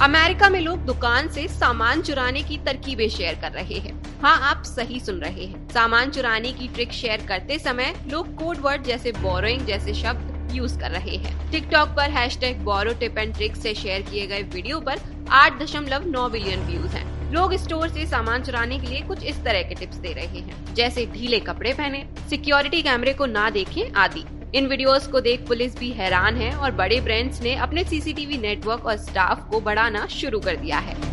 America में लोग दुकान से सामान चुराने की तरकीबें शेयर कर रहे हैं। हाँ आप सही सुन रहे हैं। सामान चुराने की ट्रिक शेयर करते समय लोग कोड वर्ड जैसे बोरोइंग जैसे शब्द यूज़ कर रहे हैं। टिकटॉक पर हैश टैग बोरो टिप एंड ट्रिक से शेयर किए गए वीडियो पर आठ दशमलव नौ बिलियन व्यूज़ हैं। लोग स्टोर से सामान चुराने के लिए कुछ इस तरह के टिप्स दे रहे हैं। जैसे ढीले कपड़े पहने सिक्योरिटी कैमरे को ना देखें आदि। इन वीडियोस को देख पुलिस भी हैरान है और बड़े ब्रांड्स ने अपने सीसीटीवी नेटवर्क और स्टाफ को बढ़ाना शुरू कर दिया है।